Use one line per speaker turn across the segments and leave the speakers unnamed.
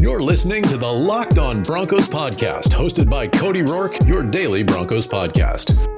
You're listening to the Locked On Broncos podcast, hosted by Cody Roark, your daily Broncos podcast.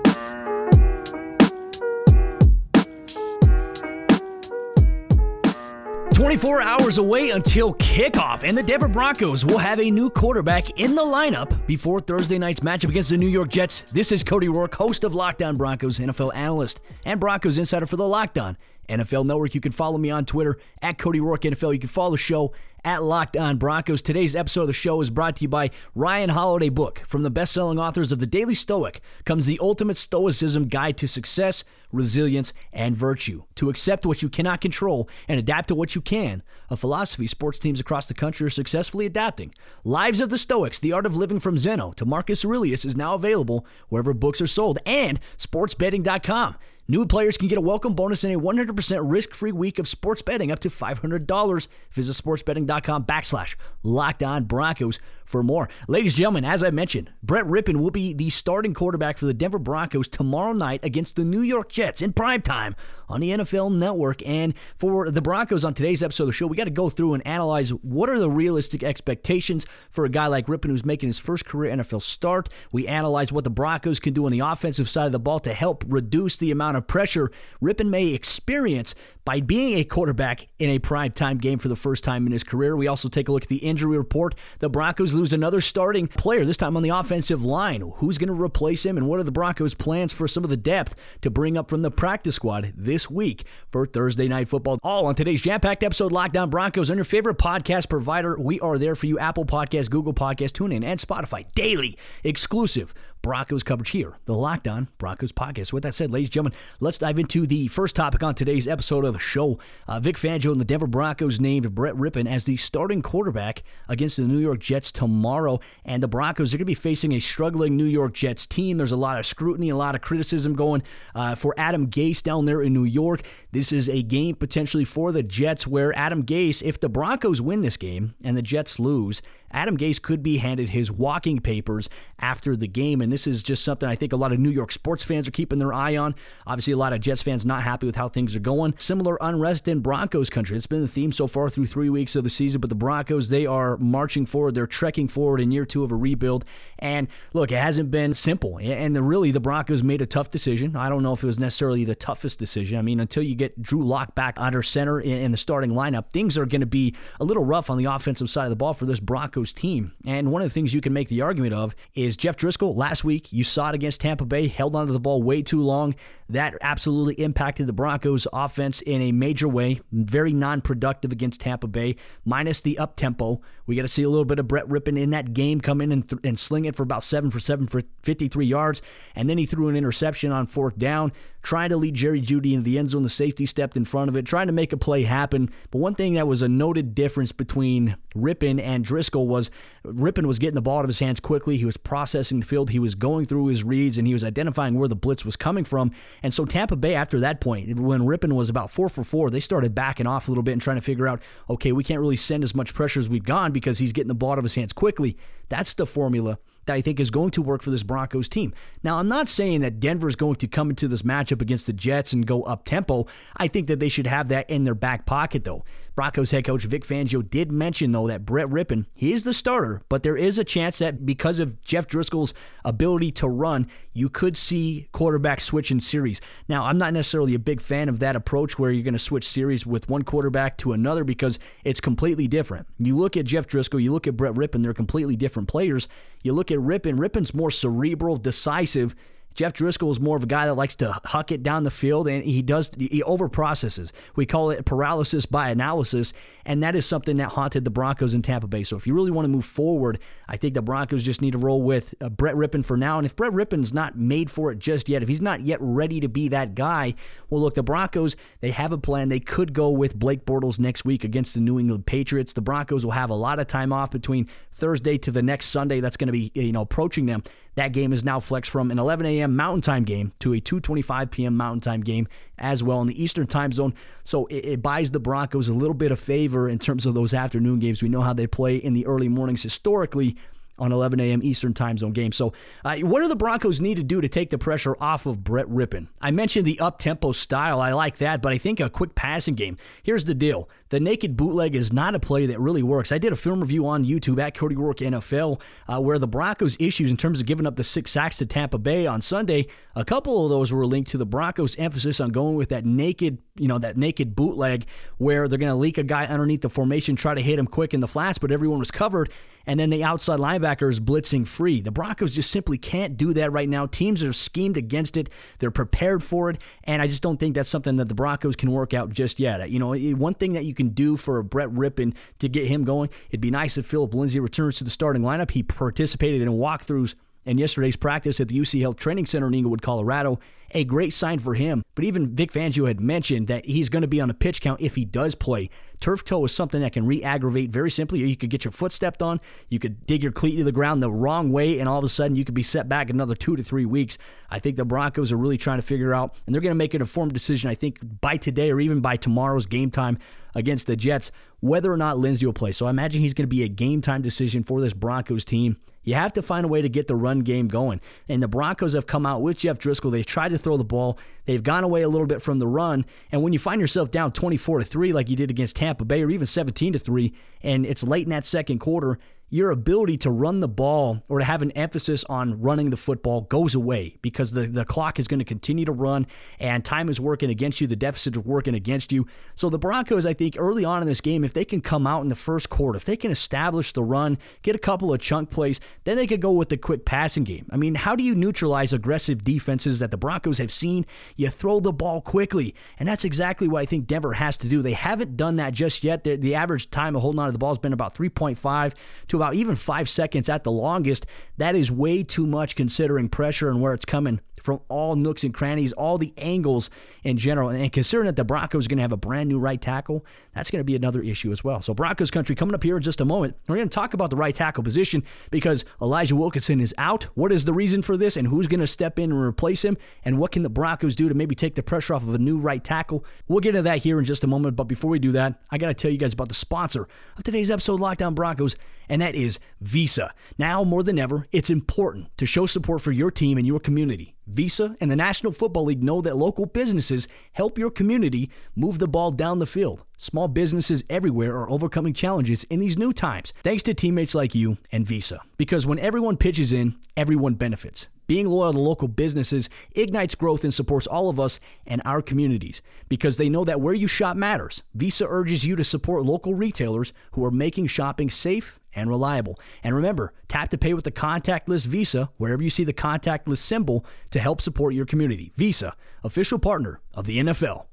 24 hours away until kickoff, and the Denver Broncos will have a new quarterback in the lineup before Thursday night's matchup against the New York Jets. This is Cody Roark, host of Locked On Broncos, NFL analyst, and Broncos insider for the Locked On NFL Network. You can follow me on Twitter at Cody Roark NFL. You can follow the show at Locked On Broncos. Today's episode of the show is brought to you by Ryan Holiday Book. From the best selling authors of The Daily Stoic comes the ultimate stoicism guide to success, resilience, and virtue. To accept what you cannot control and adapt to what you can, a philosophy sports teams across the country are successfully adapting. Lives of the Stoics, The Art of Living from Zeno to Marcus Aurelius is now available wherever books are sold and sportsbetting.com. New players can get a welcome bonus in a 100% risk-free week of sports betting up to $500. Visit sportsbetting.com backslash locked on Broncos for more. Ladies and gentlemen, as I mentioned, Brett Rypien will be the starting quarterback for the Denver Broncos tomorrow night against the New York Jets in prime time on the NFL Network. And for the Broncos on today's episode of the show, we got to go through and analyze what are the realistic expectations for a guy like Rypien who's making his first career NFL start. We analyze what the Broncos can do on the offensive side of the ball to help reduce the amount of pressure Rypien may experience by being a quarterback in a primetime game for the first time in his career. We also take a look at the injury report. The Broncos lose another starting player, this time on the offensive line. Who's going to replace him, and what are the Broncos' plans for some of the depth to bring up from the practice squad this week for Thursday Night Football? All on today's jam packed episode Locked On Broncos on your favorite podcast provider. We are there for you Apple Podcasts, Google Podcasts, TuneIn, and Spotify. Daily exclusive Broncos coverage here, the Locked On Broncos podcast. With that said, ladies and gentlemen, let's dive into the first topic on today's episode of the show. Uh, Vic Fangio and the Denver Broncos named Brett Rypien as the starting quarterback against the New York Jets tomorrow, and the Broncos are going to be facing a struggling New York Jets team. There's a lot of scrutiny, a lot of criticism going uh, for Adam Gase down there in New York. This is a game potentially for the Jets where Adam Gase, if the Broncos win this game and the Jets lose, Adam Gase could be handed his walking papers after the game. And this is just something I think a lot of New York sports fans are keeping their eye on. Obviously, a lot of Jets fans not happy with how things are going. Similar unrest in Broncos country. It's been the theme so far through three weeks of the season, but the Broncos, they are marching forward. They're trekking forward in year two of a rebuild. And look, it hasn't been simple. And the, really, the Broncos made a tough decision. I don't know if it was necessarily the toughest decision. I mean, until you get Drew Lock back under center in, in the starting lineup, things are going to be a little rough on the offensive side of the ball for this Broncos team. And one of the things you can make the argument of is Jeff Driskel last week, you saw it against Tampa Bay, held onto the ball way too long. That absolutely impacted the Broncos offense in a major way. Very non-productive against Tampa Bay, minus the up tempo. We got to see a little bit of Brett Rypien in that game come in and, th- and sling it for about seven for seven for 53 yards. And then he threw an interception on fourth down, trying to lead Jerry Jeudy into the end zone. The safety stepped in front of it, trying to make a play happen. But one thing that was a noted difference between Rypien and Driskel was Rypien was getting the ball out of his hands quickly. He was processing the field. He was going through his reads and he was identifying where the blitz was coming from. And so Tampa Bay, after that point, when Rypien was about four for four, they started backing off a little bit and trying to figure out, okay, we can't really send as much pressure as we've gone because he's getting the ball out of his hands quickly. That's the formula that I think is going to work for this Broncos team. Now, I'm not saying that Denver is going to come into this matchup against the Jets and go up tempo. I think that they should have that in their back pocket, though. Broncos head coach Vic Fangio did mention, though, that Brett Rypien, he is the starter, but there is a chance that because of Jeff Driskel's ability to run, you could see quarterback switch in series. Now, I'm not necessarily a big fan of that approach where you're going to switch series with one quarterback to another because it's completely different. You look at Jeff Driskel, you look at Brett Rypien, they're completely different players. You look at Rypien, Rypien's more cerebral, decisive, Jeff Driskel is more of a guy that likes to huck it down the field, and he does he overprocesses. We call it paralysis by analysis, and that is something that haunted the Broncos in Tampa Bay. So if you really want to move forward, I think the Broncos just need to roll with uh, Brett Rypien for now. And if Brett Rypien's not made for it just yet, if he's not yet ready to be that guy, well, look, the Broncos they have a plan. They could go with Blake Bortles next week against the New England Patriots. The Broncos will have a lot of time off between Thursday to the next Sunday. That's going to be you know approaching them. That game is now flexed from an 11 a.m. Mountain Time game to a 2:25 p.m. Mountain Time game as well in the Eastern Time Zone. So it, it, buys the Broncos a little bit of favor in terms of those afternoon games. We know how they play in the early mornings historically. On 11 a.m. Eastern Time Zone game. So, uh, what do the Broncos need to do to take the pressure off of Brett Rypien? I mentioned the up tempo style. I like that, but I think a quick passing game. Here's the deal the naked bootleg is not a play that really works. I did a film review on YouTube at Cody Roark NFL uh, where the Broncos' issues in terms of giving up the six sacks to Tampa Bay on Sunday, a couple of those were linked to the Broncos' emphasis on going with that naked, you know, that naked bootleg where they're going to leak a guy underneath the formation, try to hit him quick in the flats, but everyone was covered and then the outside linebacker is blitzing free. The Broncos just simply can't do that right now. Teams are schemed against it, they're prepared for it, and I just don't think that's something that the Broncos can work out just yet. You know, eh, one thing that you can do for Brett Rypien to get him going, it'd be nice if Philip Lindsay returns to the starting lineup. He participated in walkthroughs and yesterday's practice at the UC Health Training Center in Englewood, Colorado a great sign for him. But even Vic Fangio had mentioned that he's going to be on a pitch count if he does play. Turf toe is something that can re aggravate very simply, or you could get your foot stepped on, you could dig your cleat to the ground the wrong way, and all of a sudden you could be set back another two to three weeks. I think the Broncos are really trying to figure out, and they're going to make an informed decision, I think, by today or even by tomorrow's game time against the Jets, whether or not Lindsay will play. So I imagine he's going to be a game time decision for this Broncos team. You have to find a way to get the run game going. And the Broncos have come out with Jeff Driskel. They've tried to throw the ball. They've gone away a little bit from the run. And when you find yourself down 24 to 3 like you did against Tampa Bay or even 17 to 3 and it's late in that second quarter, your ability to run the ball or to have an emphasis on running the football goes away because the, the clock is going to continue to run and time is working against you. The deficit is working against you. So the Broncos, I think, early on in this game, if they can come out in the first quarter, if they can establish the run, get a couple of chunk plays, then they could go with the quick passing game. I mean, how do you neutralize aggressive defenses that the Broncos have seen? You throw the ball quickly. And that's exactly what I think Denver has to do. They haven't done that just yet. The, the average time of holding on to the ball has been about 3.5 to about even five seconds at the longest. That is way too much considering pressure and where it's coming from all nooks and crannies, all the angles in general. And considering that the Broncos are going to have a brand new right tackle, that's going to be another issue as well. So, Broncos country coming up here in just a moment. We're going to talk about the right tackle position because Elijah Wilkinson is out. What is the reason for this, and who's going to step in and replace him? And what can the Broncos do to maybe take the pressure off of a new right tackle? We'll get into that here in just a moment. But before we do that, I got to tell you guys about the sponsor of today's episode, Locked On Broncos, and that is Visa. Now more than ever, it's important to show support for your team and your community. Visa and the National Football League know that local businesses help your community move the ball down the field. Small businesses everywhere are overcoming challenges in these new times thanks to teammates like you and Visa. Because when everyone pitches in, everyone benefits. Being loyal to local businesses ignites growth and supports all of us and our communities because they know that where you shop matters. Visa urges you to support local retailers who are making shopping safe and reliable. And remember, tap to pay with the contactless Visa wherever you see the contactless symbol to help support your community. Visa, official partner of the NFL.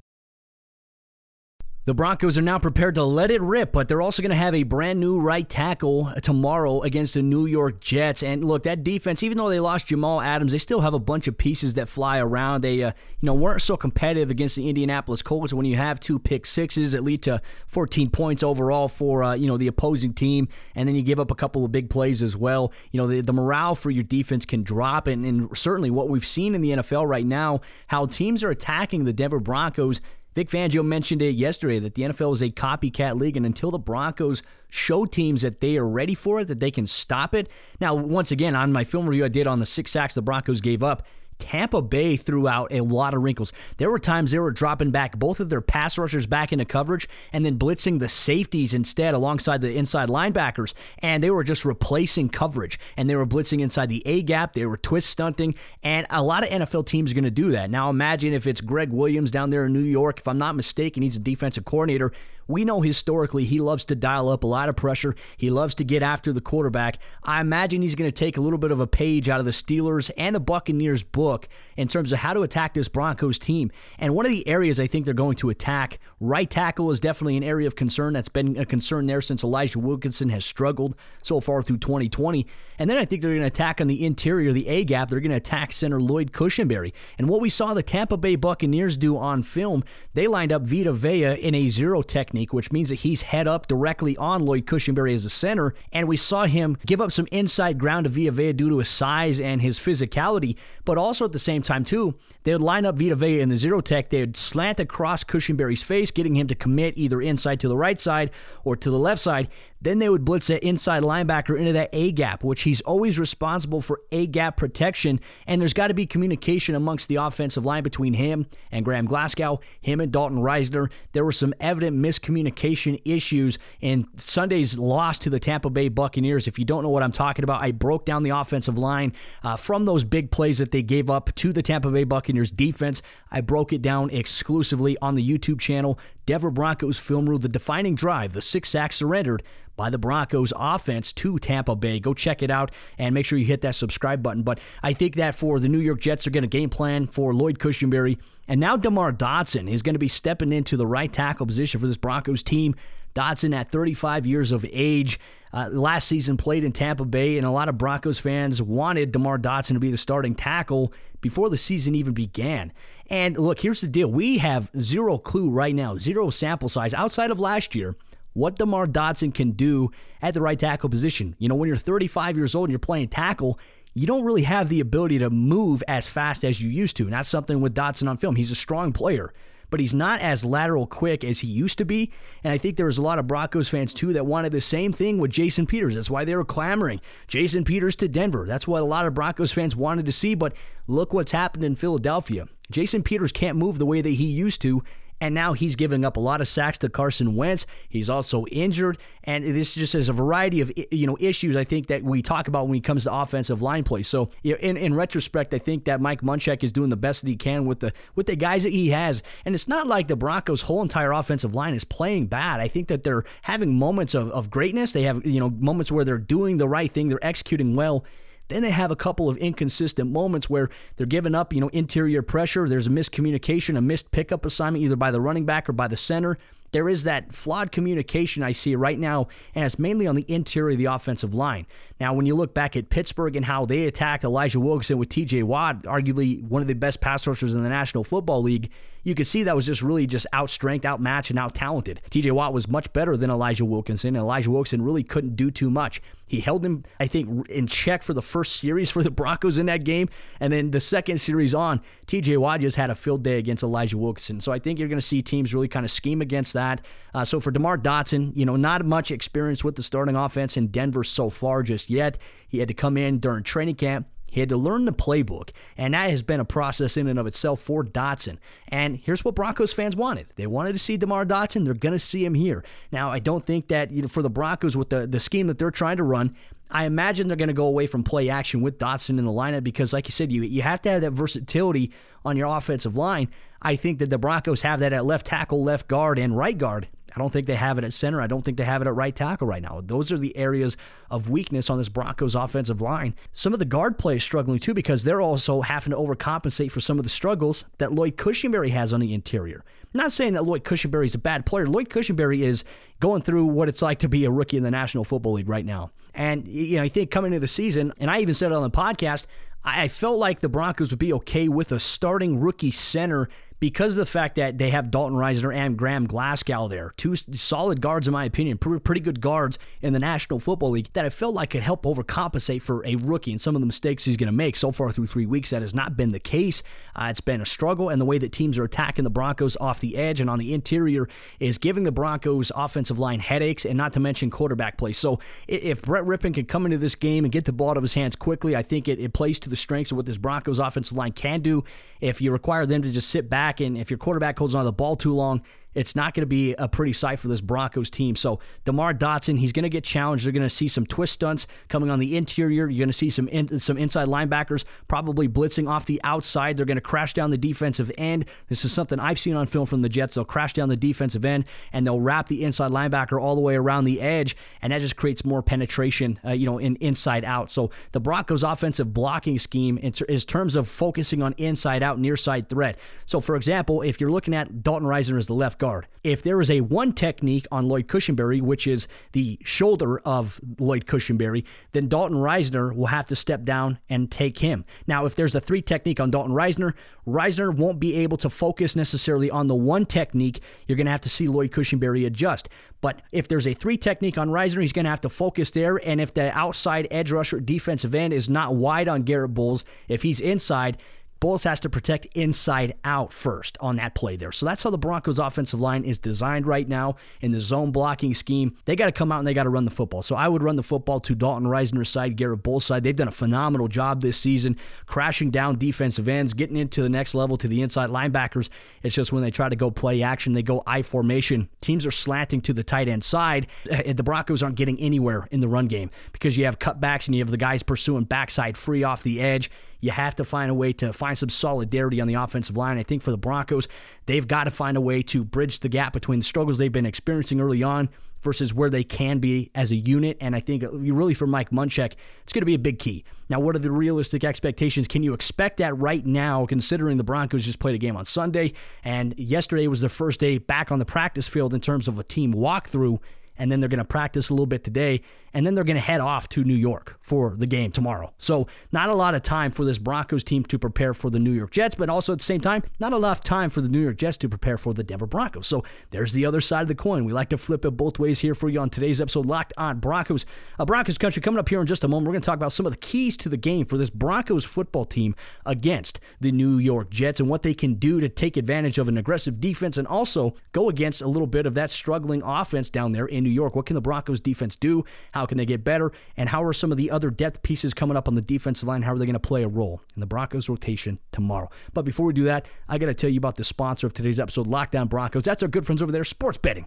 The Broncos are now prepared to let it rip, but they're also going to have a brand new right tackle tomorrow against the New York Jets. And look, that defense, even though they lost Jamal Adams, they still have a bunch of pieces that fly around. They, uh, you know, weren't so competitive against the Indianapolis Colts. When you have two pick sixes that lead to 14 points overall for uh, you know the opposing team, and then you give up a couple of big plays as well, you know the, the morale for your defense can drop. And, and certainly what we've seen in the NFL right now, how teams are attacking the Denver Broncos Vic Fangio mentioned it yesterday that the NFL is a copycat league, and until the Broncos show teams that they are ready for it, that they can stop it. Now, once again, on my film review I did on the six sacks the Broncos gave up, Tampa Bay threw out a lot of wrinkles. There were times they were dropping back both of their pass rushers back into coverage and then blitzing the safeties instead alongside the inside linebackers. And they were just replacing coverage. And they were blitzing inside the A gap. They were twist stunting. And a lot of NFL teams are going to do that. Now imagine if it's Gregg Williams down there in New York. If I'm not mistaken, he's a defensive coordinator. We know historically he loves to dial up a lot of pressure. He loves to get after the quarterback. I imagine he's going to take a little bit of a page out of the Steelers and the Buccaneers book in terms of how to attack this Broncos team. And one of the areas I think they're going to attack, right tackle is definitely an area of concern. That's been a concern there since Elijah Wilkinson has struggled so far through 2020. And then I think they're going to attack on the interior, the A gap. They're going to attack center Lloyd Cushenberry. And what we saw the Tampa Bay Buccaneers do on film, they lined up Vita Vea in a zero technique technique, which means that he's head up directly on Lloyd Cushenberry as a center. And we saw him give up some inside ground to Vita Vea due to his size and his physicality. But also at the same time, too, they would line up Vita Vea in the zero tech. They would slant across Cushenberry's face, getting him to commit either inside to the right side or to the left side. Then they would blitz that inside linebacker into that A gap, which he's always responsible for A gap protection. And there's got to be communication amongst the offensive line between him and Graham Glasgow, him and Dalton Risner. There were some evident miscommunication issues in Sunday's loss to the Tampa Bay Buccaneers. If you don't know what I'm talking about, I broke down the offensive line uh, from those big plays that they gave up to the Tampa Bay Buccaneers defense. I broke it down exclusively on the YouTube channel. Denver Broncos film rule, the defining drive, the six sacks surrendered by the Broncos offense to Tampa Bay. Go check it out and make sure you hit that subscribe button. But I think that for the New York Jets, they're going to game plan for Lloyd Cushenberry. And now DeMar Dotson is going to be stepping into the right tackle position for this Broncos team. Dotson at 35 years of age. Uh, last season played in Tampa Bay, and a lot of Broncos fans wanted DeMar Dotson to be the starting tackle before the season even began. And look, here's the deal we have zero clue right now, zero sample size outside of last year. What DeMar Dotson can do at the right tackle position. You know, when you're 35 years old and you're playing tackle, you don't really have the ability to move as fast as you used to. And that's something with Dotson on film. He's a strong player but he's not as lateral quick as he used to be. And I think there was a lot of Broncos fans too that wanted the same thing with Jason Peters. That's why they were clamoring Jason Peters to Denver. That's what a lot of Broncos fans wanted to see. But look what's happened in Philadelphia. Jason Peters can't move the way that he used to, and now he's giving up a lot of sacks to Carson Wentz. He's also injured, and this just is a variety of you know issues I think that we talk about when it comes to offensive line play. So you know, in in retrospect, I think that Mike Munchak is doing the best that he can with the with the guys that he has, and it's not like the Broncos' whole entire offensive line is playing bad. I think that they're having moments of, of greatness. They have you know moments where they're doing the right thing, they're executing well. Then they have a couple of inconsistent moments where they're giving up, you know, interior pressure. There's a miscommunication, a missed pickup assignment either by the running back or by the center. There is that flawed communication I see right now, and it's mainly on the interior of the offensive line. Now, when you look back at Pittsburgh and how they attacked Elijah Wilkinson with TJ Watt, arguably one of the best pass rushers in the National Football League, you could see that was just really just out outstrength, outmatched, and out talented. TJ Watt was much better than Elijah Wilkinson, and Elijah Wilkinson really couldn't do too much. He held him, I think, in check for the first series for the Broncos in that game. And then the second series on, TJ Watt just had a field day against Elijah Wilkinson. So I think you're going to see teams really kind of scheme against that. Uh, so for DeMar Dotson, you know, not much experience with the starting offense in Denver so far just yet. He had to come in during training camp. He had to learn the playbook, and that has been a process in and of itself for Dotson. And here's what Broncos fans wanted: they wanted to see Demar Dotson. They're going to see him here. Now, I don't think that you know, for the Broncos with the the scheme that they're trying to run, I imagine they're going to go away from play action with Dotson in the lineup because, like you said, you you have to have that versatility on your offensive line. I think that the Broncos have that at left tackle, left guard, and right guard. I don't think they have it at center. I don't think they have it at right tackle right now. Those are the areas of weakness on this Broncos offensive line. Some of the guard play is struggling too because they're also having to overcompensate for some of the struggles that Lloyd Cushenberry has on the interior. I'm not saying that Lloyd Cushenberry is a bad player. Lloyd Cushenberry is going through what it's like to be a rookie in the National Football League right now. And you know, I think coming into the season, and I even said it on the podcast, I felt like the Broncos would be okay with a starting rookie center because of the fact that they have Dalton Risner and Graham Glasgow there, two solid guards in my opinion, pretty good guards in the National Football League that I felt like could help overcompensate for a rookie and some of the mistakes he's going to make. So far through three weeks, that has not been the case. Uh, it's been a struggle, and the way that teams are attacking the Broncos off the edge and on the interior is giving the Broncos offensive line headaches, and not to mention quarterback play. So if Brett Rypien can come into this game and get the ball out of his hands quickly, I think it, it plays to the strengths of what this Broncos offensive line can do. If you require them to just sit back and if your quarterback holds on to the ball too long, it's not going to be a pretty sight for this Broncos team. So DeMar Dotson, he's going to get challenged. They're going to see some twist stunts coming on the interior. You're going to see some in, some inside linebackers probably blitzing off the outside. They're going to crash down the defensive end. This is something I've seen on film from the Jets. They'll crash down the defensive end and they'll wrap the inside linebacker all the way around the edge, and that just creates more penetration, uh, you know, in inside out. So the Broncos' offensive blocking scheme in, ter- in terms of focusing on inside out, near side threat. So for example, if you're looking at Dalton Risner as the left guard. If there is a one technique on Lloyd Cushenberry, which is the shoulder of Lloyd Cushenberry, then Dalton Risner will have to step down and take him. Now, if there's a three technique on Dalton Risner, Risner won't be able to focus necessarily on the one technique. You're going to have to see Lloyd Cushenberry adjust. But if there's a three technique on Risner, he's going to have to focus there. And if the outside edge rusher defensive end is not wide on Garrett Bolles, if he's inside, Bolles has to protect inside out first on that play there. So that's how the Broncos offensive line is designed right now in the zone blocking scheme. They got to come out and they got to run the football. So I would run the football to Dalton Risner's side, Garrett Bolles' side. They've done a phenomenal job this season, crashing down defensive ends, getting into the next level to the inside linebackers. It's just when they try to go play action, they go I formation. Teams are slanting to the tight end side. Eh, the Broncos aren't getting anywhere in the run game because you have cutbacks and you have the guys pursuing backside free off the edge. You have to find a way to find some solidarity on the offensive line. I think for the Broncos, they've got to find a way to bridge the gap between the struggles they've been experiencing early on versus where they can be as a unit. And I think uh, really for Mike Munchak, it's going to be a big key. Now, what are the realistic expectations? Can you expect that right now, considering the Broncos just played a game on Sunday and yesterday was their first day back on the practice field in terms of a team walkthrough? And then they're going to practice a little bit today, and then they're going to head off to New York for the game tomorrow. So, not a lot of time for this Broncos team to prepare for the New York Jets, but also at the same time, not enough time for the New York Jets to prepare for the Denver Broncos. So, there's the other side of the coin. We like to flip it both ways here for you on today's episode, Locked on Broncos. Uh, Broncos country coming up here in just a moment. We're going to talk about some of the keys to the game for this Broncos football team against the New York Jets and what they can do to take advantage of an aggressive defense and also go against a little bit of that struggling offense down there in New York. What can the Broncos defense do? How can they get better? And how are some of the other depth pieces coming up on the defensive line? How are they going to play a role in the Broncos rotation tomorrow? But before we do that, I got to tell you about the sponsor of today's episode, Locked On Broncos. That's our good friends over there, Sports Betting.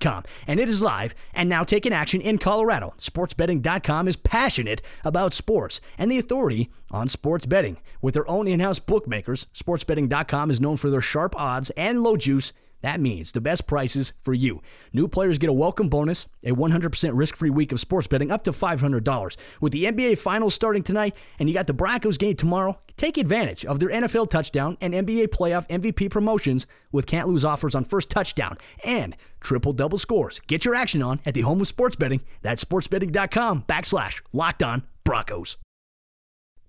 Com, and it is live and now taking action in Colorado. SportsBetting.com is passionate about sports and the authority on sports betting. With their own in house bookmakers, SportsBetting.com is known for their sharp odds and low juice that means the best prices for you. New players get a welcome bonus, a 100% risk free week of sports betting up to $500. With the NBA Finals starting tonight and you got the Broncos game tomorrow, take advantage of their NFL touchdown and NBA playoff MVP promotions with can't lose offers on first touchdown and triple double scores. Get your action on at the home of sports betting. That's sportsbetting.com backslash locked on Broncos.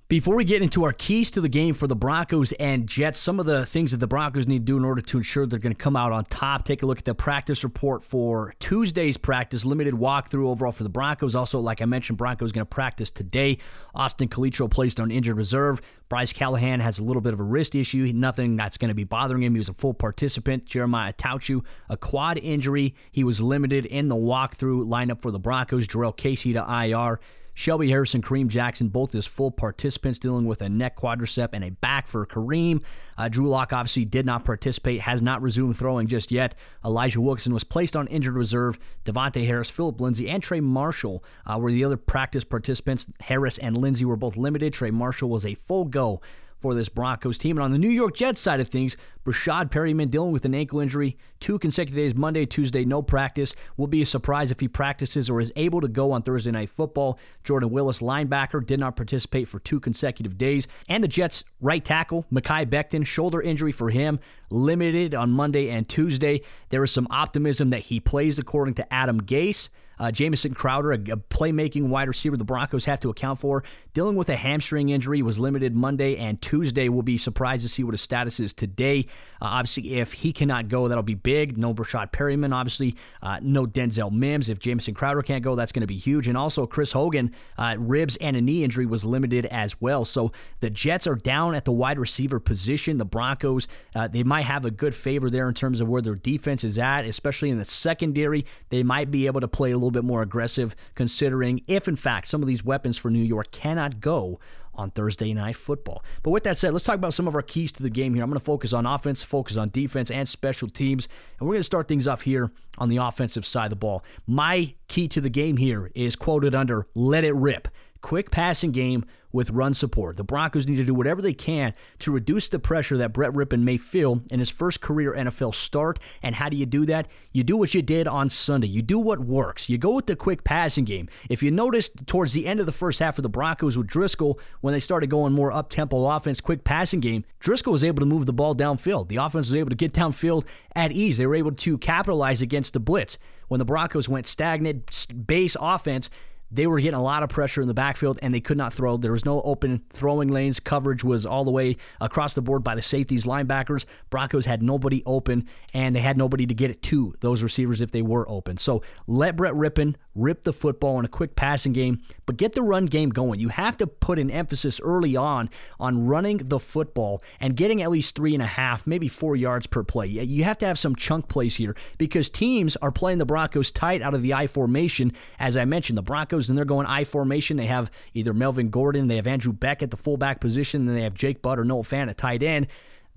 Before we get into our keys to the game for the Broncos and Jets, some of the things that the Broncos need to do in order to ensure they're going to come out on top. Take a look at the practice report for Tuesday's practice, limited walkthrough overall for the Broncos. Also, like I mentioned, Broncos going to practice today. Austin Calitro placed on injured reserve. Bryce Callahan has a little bit of a wrist issue. Nothing that's going to be bothering him. He was a full participant. Jeremiah Attaochu, a quad injury. He was limited in the walkthrough lineup for the Broncos. Jurrell Casey to IR. Shelby Harrison, Kareem Jackson, both as full participants dealing with a neck quadricep and a back for Kareem. Uh, Drew Lock obviously did not participate, has not resumed throwing just yet. Elijah Wilkinson was placed on injured reserve. Davontae Harris, Phillip Lindsay, and Trey Marshall uh, were the other practice participants. Harris and Lindsay were both limited. Trey Marshall was a full go for this Broncos team. And on the New York Jets side of things, Breshad Perriman dealing with an ankle injury, two consecutive days, Monday, Tuesday, no practice. Will be a surprise if he practices or is able to go on Thursday Night Football. Jordan Willis, linebacker, did not participate for two consecutive days. And the Jets' right tackle, Mekhi Becton, shoulder injury for him, limited on Monday and Tuesday. There is some optimism that he plays according to Adam Gase. Uh, Jamison Crowder, a, a, playmaking wide receiver the Broncos have to account for, dealing with a hamstring injury, was limited Monday and Tuesday. We'll be surprised to see what his status is today. Uh, obviously, if he cannot go, that'll be big. No Breshad Perriman, obviously. Uh, no Denzel Mims. If Jamison Crowder can't go, that's going to be huge. And also, Chris Hogan, uh, ribs and a knee injury was limited as well. So the Jets are down at the wide receiver position. The Broncos, uh, they might have a good favor there in terms of where their defense is at, especially in the secondary. They might be able to play a little bit more aggressive, considering if, in fact, some of these weapons for New York cannot go on Thursday night football. But with that said, let's talk about some of our keys to the game here. I'm going to focus on offense, focus on defense, and special teams. And we're going to start things off here on the offensive side of the ball. My key to the game here is quoted under let it rip. Quick passing game with run support. The Broncos need to do whatever they can to reduce the pressure that Brett Rypien may feel in his first career NFL start. And how do you do that? You do what you did on Sunday. You do what works. You go with the quick passing game. If you noticed towards the end of the first half of the Broncos with Driskel, when they started going more up tempo offense, quick passing game, Driskel was able to move the ball downfield. The offense was able to get downfield at ease. They were able to capitalize against the blitz. When the Broncos went stagnant base offense, they were getting a lot of pressure in the backfield and they could not throw. There was no open throwing lanes. Coverage was all the way across the board by the safeties, linebackers. Broncos had nobody open and they had nobody to get it to those receivers if they were open. So let Brett Rypien rip the football in a quick passing game, but get the run game going. You have to put an emphasis early on on running the football and getting at least three and a half, maybe four yards per play. You have to have some chunk plays here because teams are playing the Broncos tight out of the I formation. As I mentioned, the Broncos, and they're going I formation. They have either Melvin Gordon, they have Andrew Beck at the fullback position, and they have Jake Butt or Noah Fant at tight end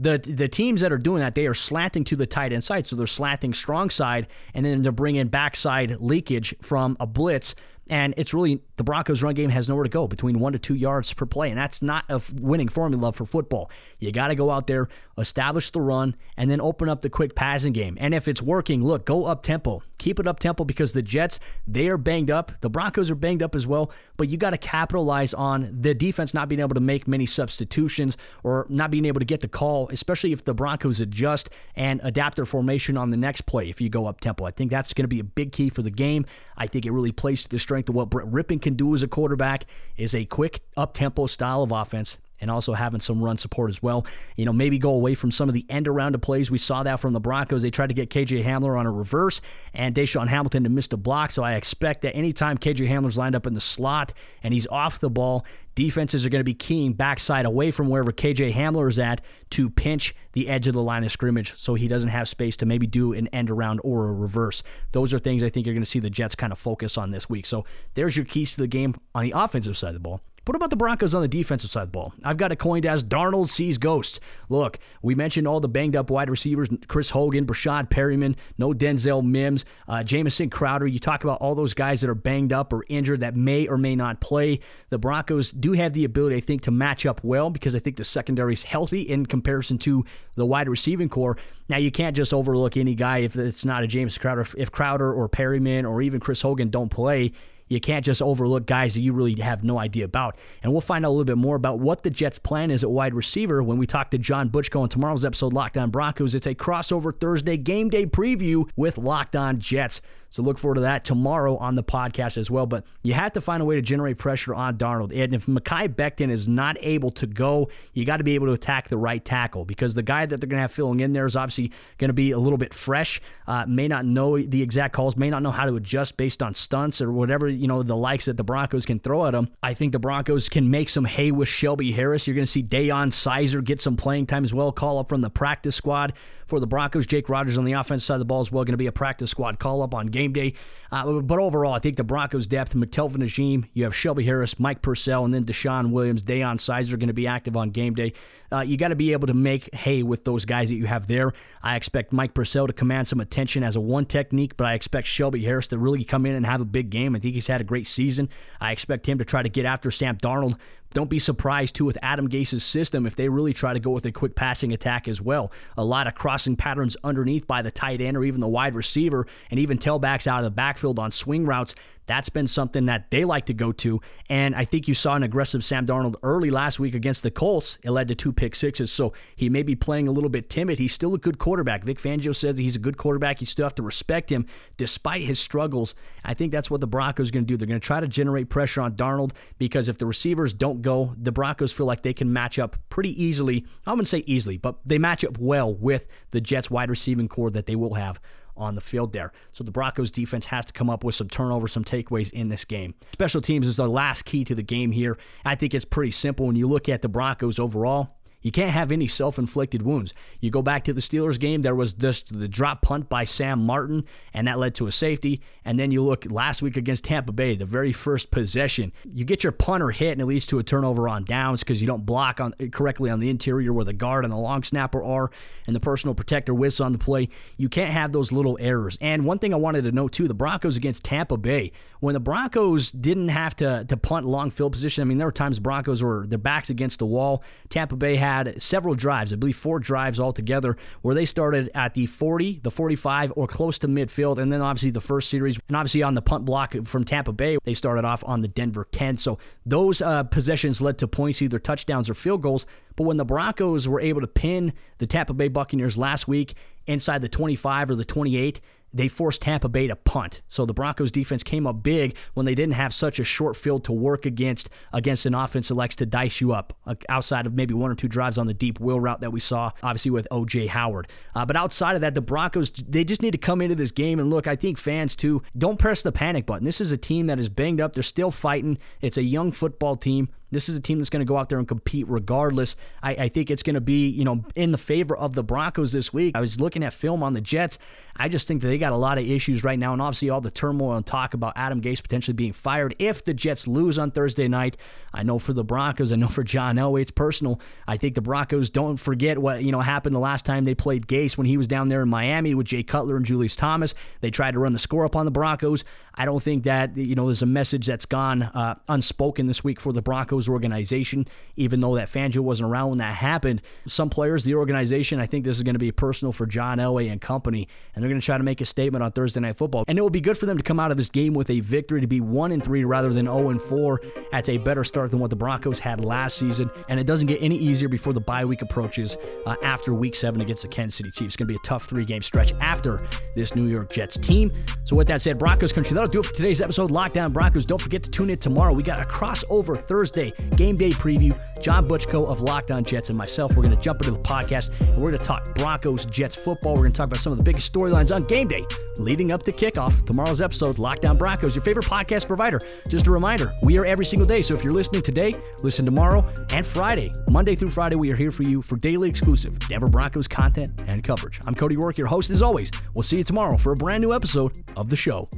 the the teams that are doing that, they are slanting to the tight end side. So they're slanting strong side, and then they're bringing backside leakage from a blitz. And it's really the Broncos' run game has nowhere to go between one to two yards per play. And that's not a winning formula for football. You got to go out there, establish the run, and then open up the quick passing game. And if it's working, look, go up tempo. Keep it up tempo because the Jets, they are banged up. The Broncos are banged up as well. But you got to capitalize on the defense not being able to make many substitutions or not being able to get the call, especially if the Broncos adjust and adapt their formation on the next play if you go up tempo. I think that's going to be a big key for the game. I think it really plays to the strength of what Brett Rypien can do as a quarterback is a quick up tempo style of offense and also having some run support as well. You know, maybe go away from some of the end around of plays. We saw that from the Broncos. They tried to get KJ Hamler on a reverse, and DaeSean Hamilton to miss a block. So I expect that anytime KJ Hamler's lined up in the slot and he's off the ball, defenses are going to be keying backside away from wherever KJ Hamler is at to pinch the edge of the line of scrimmage so he doesn't have space to maybe do an end around or a reverse. Those are things I think you're going to see the Jets kind of focus on this week. So there's your keys to the game on the offensive side of the ball. What about the Broncos on the defensive side of the ball? I've got it coined as Darnold sees ghosts. Look, we mentioned all the banged up wide receivers Chris Hogan, Breshad Perriman, no Denzel Mims, uh, Jamison Crowder. You talk about all those guys that are banged up or injured that may or may not play. The Broncos do have the ability, I think, to match up well because I think the secondary is healthy in comparison to the wide receiving core. Now, you can't just overlook any guy if it's not a James Crowder. If Crowder or Perryman or even Chris Hogan don't play, you can't just overlook guys that you really have no idea about. And we'll find out a little bit more about what the Jets' plan is at wide receiver when we talk to John Butchko on tomorrow's episode, Locked On Broncos. It's a crossover Thursday game day preview with Locked On Jets. So look forward to that tomorrow on the podcast as well. But you have to find a way to generate pressure on Darnold. And if Mekhi Becton is not able to go, you got to be able to attack the right tackle because the guy that they're going to have filling in there is obviously going to be a little bit fresh, uh, may not know the exact calls, may not know how to adjust based on stunts or whatever, you know, the likes that the Broncos can throw at him. I think the Broncos can make some hay with Shelby Harris. You're going to see Deyon Sizer get some playing time as well, call up from the practice squad for the Broncos. Jake Rogers on the offense side of the ball as well, going to be a practice squad call up on game day. Uh, but overall, I think the Broncos' depth, McTelvin Agim, you have Shelby Harris, Mike Purcell, and then DeShawn Williams, Deyon Sizer going to be active on game day. Uh, you got to be able to make hay with those guys that you have there. I expect Mike Purcell to command some attention as a one technique, but I expect Shelby Harris to really come in and have a big game. I think he's had a great season. I expect him to try to get after Sam Darnold don't be surprised too with Adam Gase's system if they really try to go with a quick passing attack as well. A lot of crossing patterns underneath by the tight end or even the wide receiver, and even tailbacks out of the backfield on swing routes. That's been something that they like to go to. And I think you saw an aggressive Sam Darnold early last week against the Colts. It led to two pick sixes. So he may be playing a little bit timid. He's still a good quarterback. Vic Fangio says he's a good quarterback. You still have to respect him despite his struggles. I think that's what the Broncos are going to do. They're going to try to generate pressure on Darnold because if the receivers don't go, the Broncos feel like they can match up pretty easily. I wouldn't say easily, but they match up well with the Jets wide receiving core that they will have on the field there. So the Broncos defense has to come up with some turnovers, some takeaways in this game. Special teams is the last key to the game here. I think it's pretty simple when you look at the Broncos overall. You can't have any self inflicted wounds. You go back to the Steelers game, there was this the drop punt by Sam Martin, and that led to a safety. And then you look last week against Tampa Bay, the very first possession. You get your punter hit, and it leads to a turnover on downs because you don't block on correctly on the interior where the guard and the long snapper are, and the personal protector whiffs on the play. You can't have those little errors. And one thing I wanted to note too the Broncos against Tampa Bay, when the Broncos didn't have to, to punt long field position, I mean, there were times Broncos were their backs against the wall. Tampa Bay had had several drives, I believe four drives altogether, where they started at the 40, the 45, or close to midfield. And then obviously the first series, and obviously on the punt block from Tampa Bay, they started off on the Denver 10. So those uh, possessions led to points, either touchdowns or field goals. But when the Broncos were able to pin the Tampa Bay Buccaneers last week inside the 25 or the 28, they forced Tampa Bay to punt. So the Broncos defense came up big when they didn't have such a short field to work against against an offense that likes to dice you up uh, outside of maybe one or two drives on the deep wheel route that we saw, obviously with OJ Howard. Uh, but outside of that, the Broncos, they just need to come into this game and look, I think fans too, don't press the panic button. This is a team that is banged up. They're still fighting. It's a young football team. This is a team that's going to go out there and compete regardless. I, I think it's going to be, you know, in the favor of the Broncos this week. I was looking at film on the Jets. I just think that they got a lot of issues right now, and obviously all the turmoil and talk about Adam Gase potentially being fired if the Jets lose on Thursday night. I know for the Broncos, I know for John Elway, it's personal. I think the Broncos don't forget what you know happened the last time they played Gase when he was down there in Miami with Jay Cutler and Julius Thomas. They tried to run the score up on the Broncos. I don't think that you know there's a message that's gone uh, unspoken this week for the Broncos organization. Even though that Fangio wasn't around when that happened, some players, the organization, I think this is going to be personal for John Elway and company, and they're going to try to make a statement on Thursday Night Football. And it will be good for them to come out of this game with a victory to be 1 and 3 rather than 0 and 4. That's a better start than what the Broncos had last season. And it doesn't get any easier before the bye week approaches uh, after week 7 against the Kansas City Chiefs. It's going to be a tough three game stretch after this New York Jets team. So, with that said, Broncos country, that'll do it for today's episode. Locked On Broncos. Don't forget to tune in tomorrow. We got a crossover Thursday game day preview. John Butchko of Locked On Jets and myself, we're going to jump into the podcast and we're going to talk Broncos Jets football. We're going to talk about some of the biggest storylines on game day leading up to kickoff. Tomorrow's episode, Locked On Broncos, your favorite podcast provider. Just a reminder, we are every single day. So if you're listening today, listen tomorrow and Friday. Monday through Friday, we are here for you for daily exclusive Denver Broncos content and coverage. I'm Cody Roark, your host as always. We'll see you tomorrow for a brand new episode of the show.